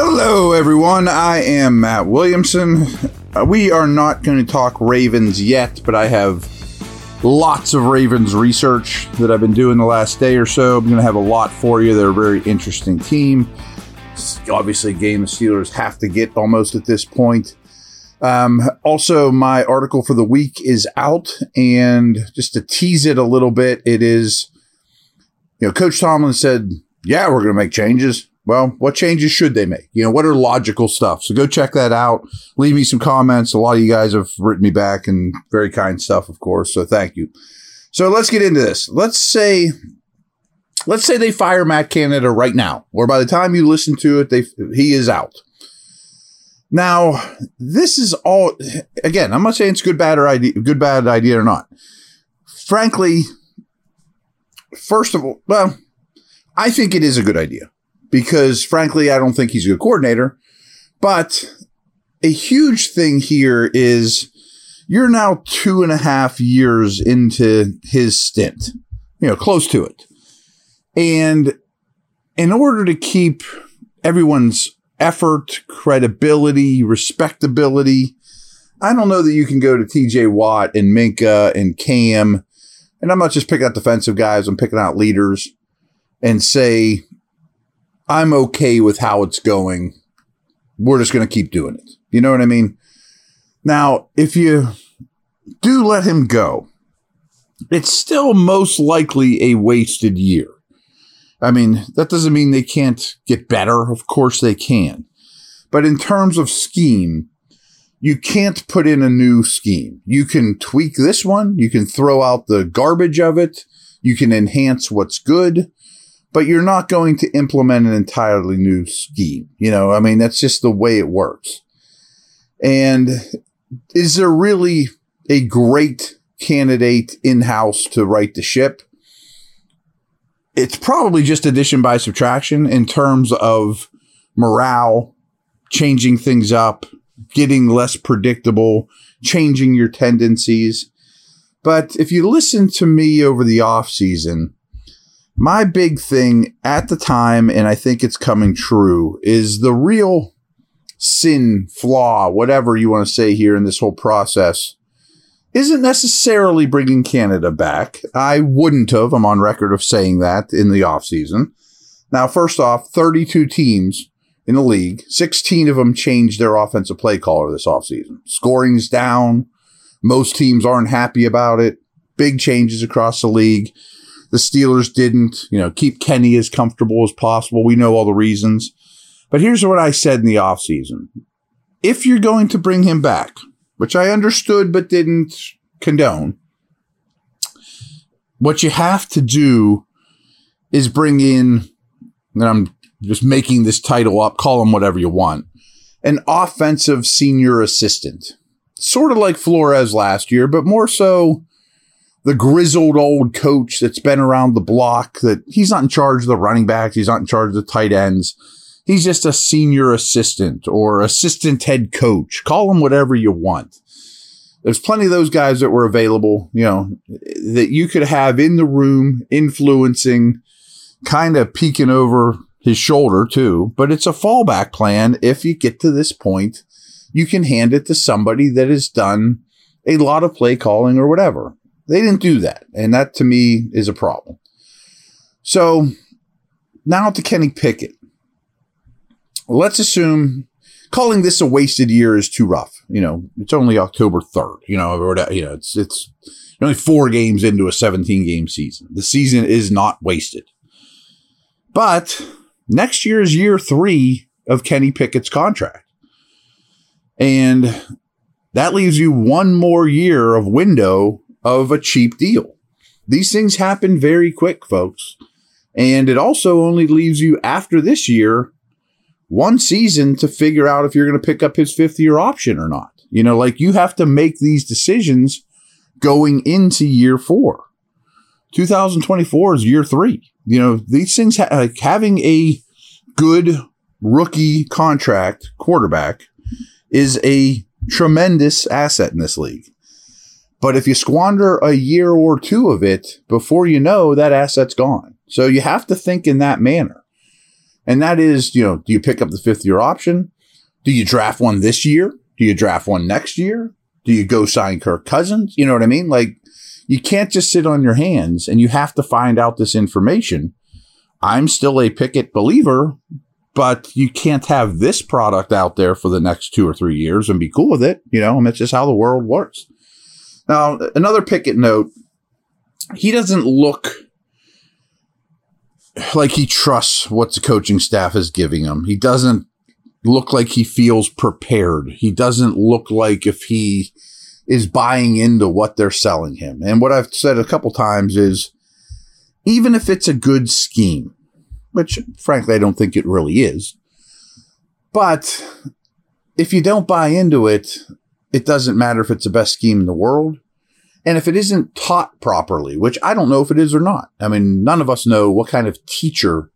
Hello, everyone. I am Matt Williamson. Uh, we are not going to talk Ravens yet, but I have lots of Ravens research that I've been doing the last day or so. I'm going to have a lot for you. They're a very interesting team. It's obviously, game the Steelers have to get almost at this point. Um, also, my article for the week is out, and just to tease it a little bit, it is, you know, Coach Tomlin said, "Yeah, we're going to make changes." Well, what changes should they make? You know, what are logical stuff? So go check that out. Leave me some comments. A lot of you guys have written me back and very kind stuff, of course. So thank you. So let's get into this. Let's say, let's say they fire Matt Canada right now, or by the time you listen to it, they he is out. Now, this is all again. I'm not saying it's good, bad, or idea, good, bad idea or not. Frankly, first of all, well, I think it is a good idea because frankly, I don't think he's a good coordinator. But a huge thing here is you're now two and a half years into his stint, you know, close to it. And in order to keep everyone's effort, credibility, respectability, I don't know that you can go to TJ Watt and Minkah and Cam. And I'm not just picking out defensive guys, I'm picking out leaders and say, I'm okay with how it's going. We're just going to keep doing it. You know what I mean? Now, if you do let him go, it's still most likely a wasted year. I mean, that doesn't mean they can't get better. Of course they can. But in terms of scheme, you can't put in a new scheme. You can tweak this one. You can throw out the garbage of it. You can enhance what's good but you're not going to implement an entirely new scheme. You know, I mean, that's just the way it works. And is there really a great candidate in house to right the ship? It's probably just addition by subtraction in terms of morale, changing things up, getting less predictable, changing your tendencies. But if you listen to me over the off season, my big thing at the time, and I think it's coming true, is the real sin, flaw, whatever you want to say here in this whole process, isn't necessarily bringing Canada back. I wouldn't have. I'm on record of saying that in the offseason. Now, first off, 32 teams in the league, 16 of them changed their offensive play caller this offseason. Scoring's down. Most teams aren't happy about it. Big changes across the league. The Steelers didn't, you know, keep Kenny as comfortable as possible. We know all the reasons. But here's what I said in the offseason. If you're going to bring him back, which I understood but didn't condone, what you have to do is bring in, and I'm just making this title up, call him whatever you want, an offensive senior assistant. Sort of like Flores last year, but more so the grizzled old coach that's been around the block that he's not in charge of the running backs. He's not in charge of the tight ends. He's just a senior assistant or assistant head coach. Call him whatever you want. There's plenty of those guys that were available, you know, that you could have in the room influencing, kind of peeking over his shoulder too. But it's a fallback plan. If you get to this point, you can hand it to somebody that has done a lot of play calling or whatever. They didn't do that. And that to me is a problem. So now to Kenny Pickett. Let's assume calling this a wasted year is too rough. You know, it's only October 3rd, you know, or, you know, it's, it's only four games into a 17 game season. The season is not wasted. But next year is year three of Kenny Pickett's contract. And that leaves you one more year of window of a cheap deal. These things happen very quick, folks. And it also only leaves you after this year one season to figure out if you're going to pick up his fifth year option or not. You know, like you have to make these decisions going into year four. 2024 is year three. You know, these things, ha- like having a good rookie contract quarterback is a tremendous asset in this league. But if you squander a year or two of it before you know that asset's gone. So you have to think in that manner. And that is, you know, do you pick up the fifth year option? Do you draft one this year? Do you draft one next year? Do you go sign Kirk Cousins? You know what I mean? Like you can't just sit on your hands and you have to find out this information. I'm still a Pickett believer, but you can't have this product out there for the next two or three years and be cool with it. You know, and that's just how the world works. Now, another Pickett note, he doesn't look like he trusts what the coaching staff is giving him. He doesn't look like he feels prepared. He doesn't look like if he is buying into what they're selling him. And what I've said a couple times is even if it's a good scheme, which frankly I don't think it really is, but if you don't buy into it, it doesn't matter if it's the best scheme in the world. And if it isn't taught properly, which I don't know if it is or not. I mean, none of us know what kind of teacher,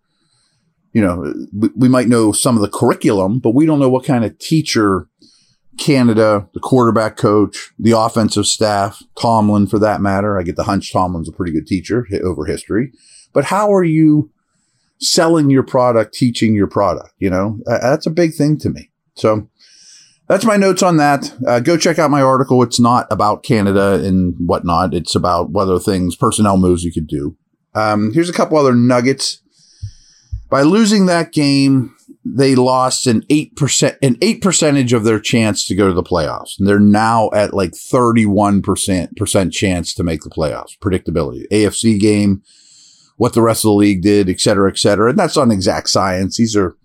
you know, we, might know some of the curriculum, but we don't know what kind of teacher Canada, the quarterback coach, the offensive staff, Tomlin for that matter. I get the hunch Tomlin's a pretty good teacher over history. But how are you selling your product, teaching your product? You know, that's a big thing to me. So that's my notes on that. Uh, go check out my article. It's not about Canada and whatnot. It's about other things, personnel moves you could do. Um, here's a couple other nuggets. By losing that game, they lost an eight percent, an eight percentage of their chance to go to the playoffs. And they're now at like 31 percent, percent chance to make the playoffs. Predictability. AFC game, what the rest of the league did, et cetera, et cetera. And that's not exact science. These are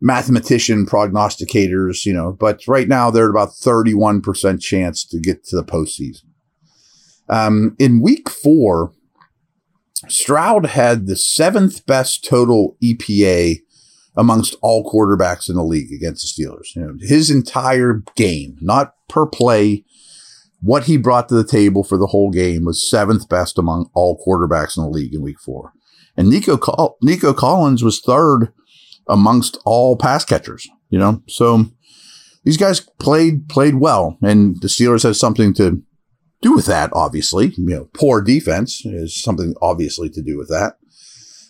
mathematician prognosticators, you know, but right now they're at about 31% chance to get to the postseason. Um, in week four, Stroud had the seventh best total EPA amongst all quarterbacks in the league against the Steelers. You know, his entire game, not per play, what he brought to the table for the whole game was seventh best among all quarterbacks in the league in week four. And Nico, Col- Nico Collins was third amongst all pass catchers, you know? So these guys played, played well and the Steelers has something to do with that, obviously. You know, poor defense is something obviously to do with that.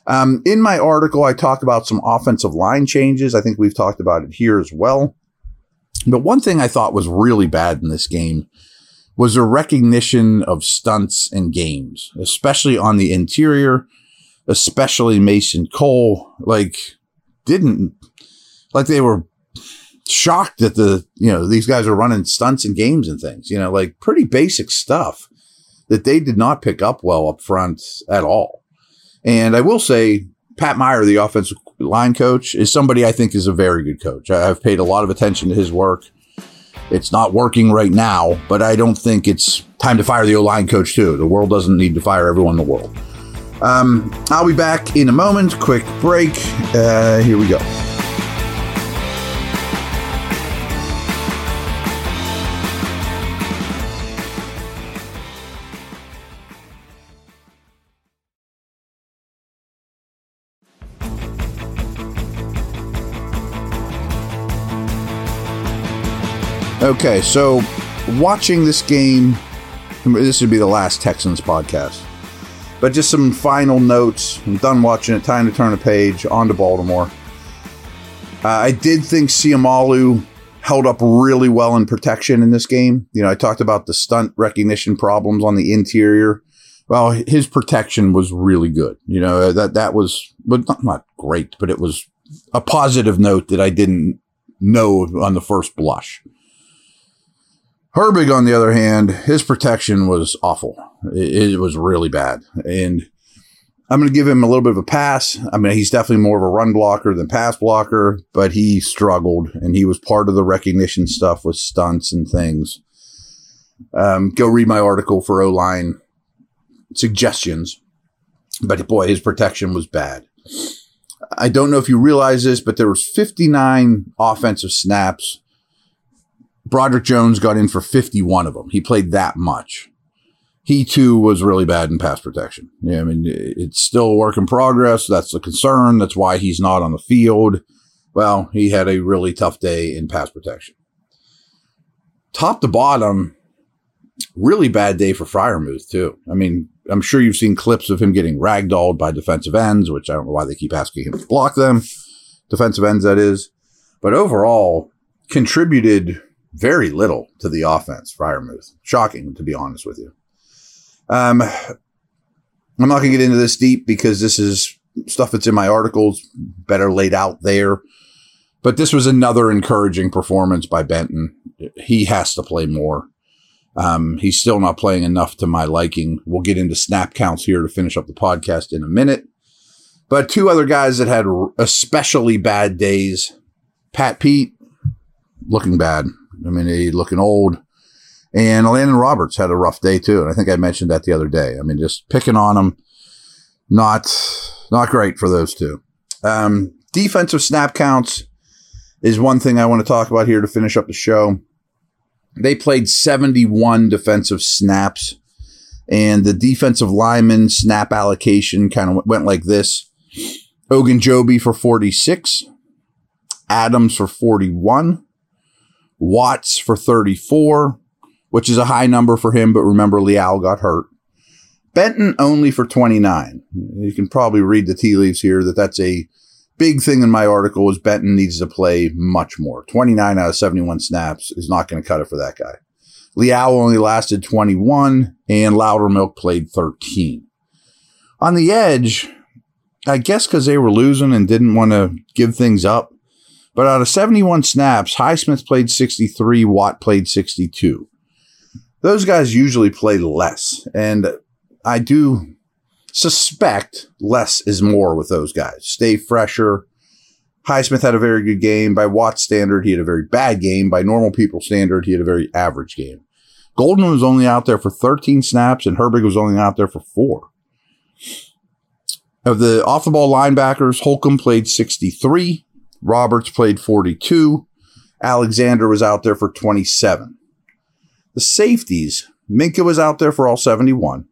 Um, in my article, I talk about some offensive line changes. I think we've talked about it here as well. But one thing I thought was really bad in this game was a recognition of stunts and games, especially on the interior, especially Mason Cole. Like, didn't like they were shocked that the you know these guys are running stunts and games and things you know like pretty basic stuff that they did not pick up well up front at all. And i will say pat meyer the offensive line coach is somebody i think is a very good coach. I've paid a lot of attention to his work. It's not working right now but i don't think it's time to fire the o-line coach too. The world doesn't need to fire everyone in the world um, I'll be back in a moment. Quick break. Uh, here we go. Okay, so watching this game, this would be the last Texans podcast. But just some final notes. I'm done watching it. Time to turn a page. On to Baltimore. Uh, I did think Seumalo held up really well in protection in this game. You know, I talked about the stunt recognition problems on the interior. Well, his protection was really good. You know, that that was but not, not great, but it was a positive note that I didn't know on the first blush. Herbig, on the other hand, his protection was awful. It, it was really bad. And I'm going to give him a little bit of a pass. I mean, he's definitely more of a run blocker than pass blocker, but he struggled and he was part of the recognition stuff with stunts and things. Um, go read my article for O line suggestions. But boy, his protection was bad. I don't know if you realize this, but there was 59 offensive snaps Broderick Jones got in for 51 of them. He played that much. He too was really bad in pass protection. Yeah, I mean, it's still a work in progress. That's the concern. That's why he's not on the field. Well, he had a really tough day in pass protection. Top to bottom, really bad day for Freiermuth too. I mean, I'm sure you've seen clips of him getting ragdolled by defensive ends, which I don't know why they keep asking him to block them. Defensive ends, that is. But overall, contributed very little to the offense, Freiermuth. Shocking, to be honest with you. Um, I'm not going to get into this deep because this is stuff that's in my articles, better laid out there. But this was another encouraging performance by Benton. He has to play more. Um, he's still not playing enough to my liking. We'll get into snap counts here to finish up the podcast in a minute. But two other guys that had especially bad days Pat Pete, looking bad. I mean, he looking old. And Landon Roberts had a rough day too. And I think I mentioned that the other day. I mean, just picking on him, not, not great for those two. Um, defensive snap counts is one thing I want to talk about here to finish up the show. They played 71 defensive snaps and the defensive lineman snap allocation kind of went like this. Ogunjobi for 46, Adams for 41, Watts for 34, which is a high number for him, but remember Leal got hurt. Benton only for 29. You can probably read the tea leaves here that that's a big thing in my article is Benton needs to play much more. 29 out of 71 snaps is not going to cut it for that guy. Leal only lasted 21 and Loudermilk played 13. On the edge, I guess because they were losing and didn't want to give things up, but out of 71 snaps, Highsmith played 63, Watt played 62. Those guys usually play less. And I do suspect less is more with those guys. Stay fresher. Highsmith had a very good game. By Watt standard, he had a very bad game. By normal people standard, he had a very average game. Golden was only out there for 13 snaps, and Herbig was only out there for four. Of the off the ball linebackers, Holcomb played 63. Roberts played 42. Alexander was out there for 27. The safeties, Minkah was out there for all 71.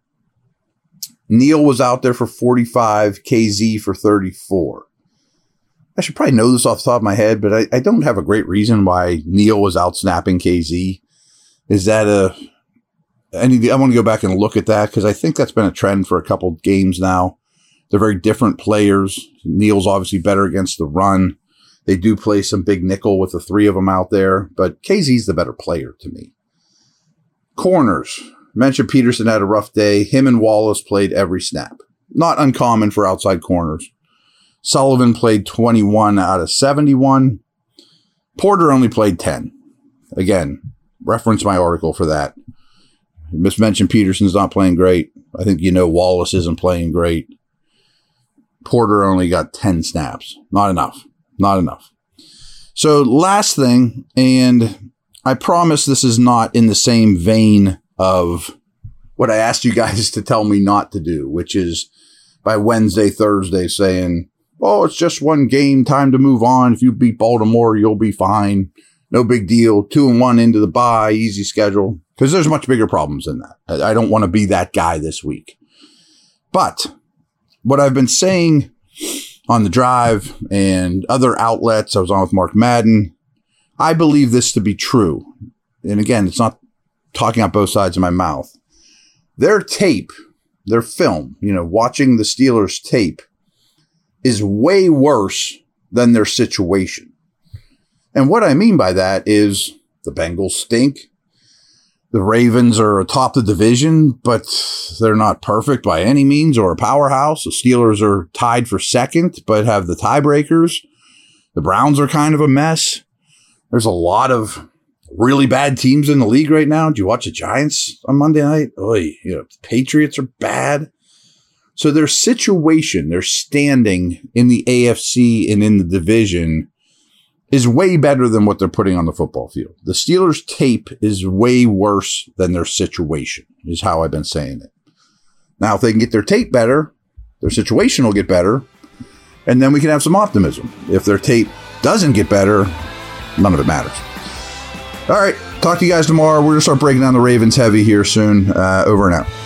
Neal was out there for 45. Kazee for 34. I should probably know this off the top of my head, but I, I don't have a great reason why Neal was out snapping Kazee. Is that a I to, I want to go back and look at that because I think that's been a trend for a couple games now. They're very different players. Neal's obviously better against the run. They do play some big nickel with the three of them out there, but Kazee's the better player to me. Corners. Mentioned Peterson had a rough day. Him and Wallace played every snap. Not uncommon for outside corners. Sullivan played 21 out of 71. Porter only played 10. Again, reference my article for that. Mismentioned Peterson's not playing great. I think you know Wallace isn't playing great. Porter only got 10 snaps. Not enough. Not enough. So, last thing, and I promise this is not in the same vein of what I asked you guys to tell me not to do, which is by Wednesday, Thursday saying, Oh, it's just one game, time to move on. If you beat Baltimore, you'll be fine. No big deal. Two and one into the bye, easy schedule. Because there's much bigger problems than that. I don't want to be that guy this week. But what I've been saying on the drive and other outlets. I was on with Mark Madden. I believe this to be true. and again, it's not talking out both sides of my mouth. Their tape, their film, you know, watching the Steelers tape is way worse than their situation. And what I mean by that is the Bengals stink. The Ravens are atop the division, but they're not perfect by any means or a powerhouse. The Steelers are tied for second, but have the tiebreakers. The Browns are kind of a mess. There's a lot of really bad teams in the league right now. Did you watch the Giants on Monday night? Oy, you know, the Patriots are bad. So their situation, their standing in the AFC and in the division is way better than what they're putting on the football field. The Steelers tape is way worse than their situation, is how I've been saying it. Now, if they can get their tape better, their situation will get better, and then we can have some optimism. If their tape doesn't get better, none of it matters. All right, talk to you guys tomorrow. We're going to start breaking down the Ravens heavy here soon. Uh, over and out.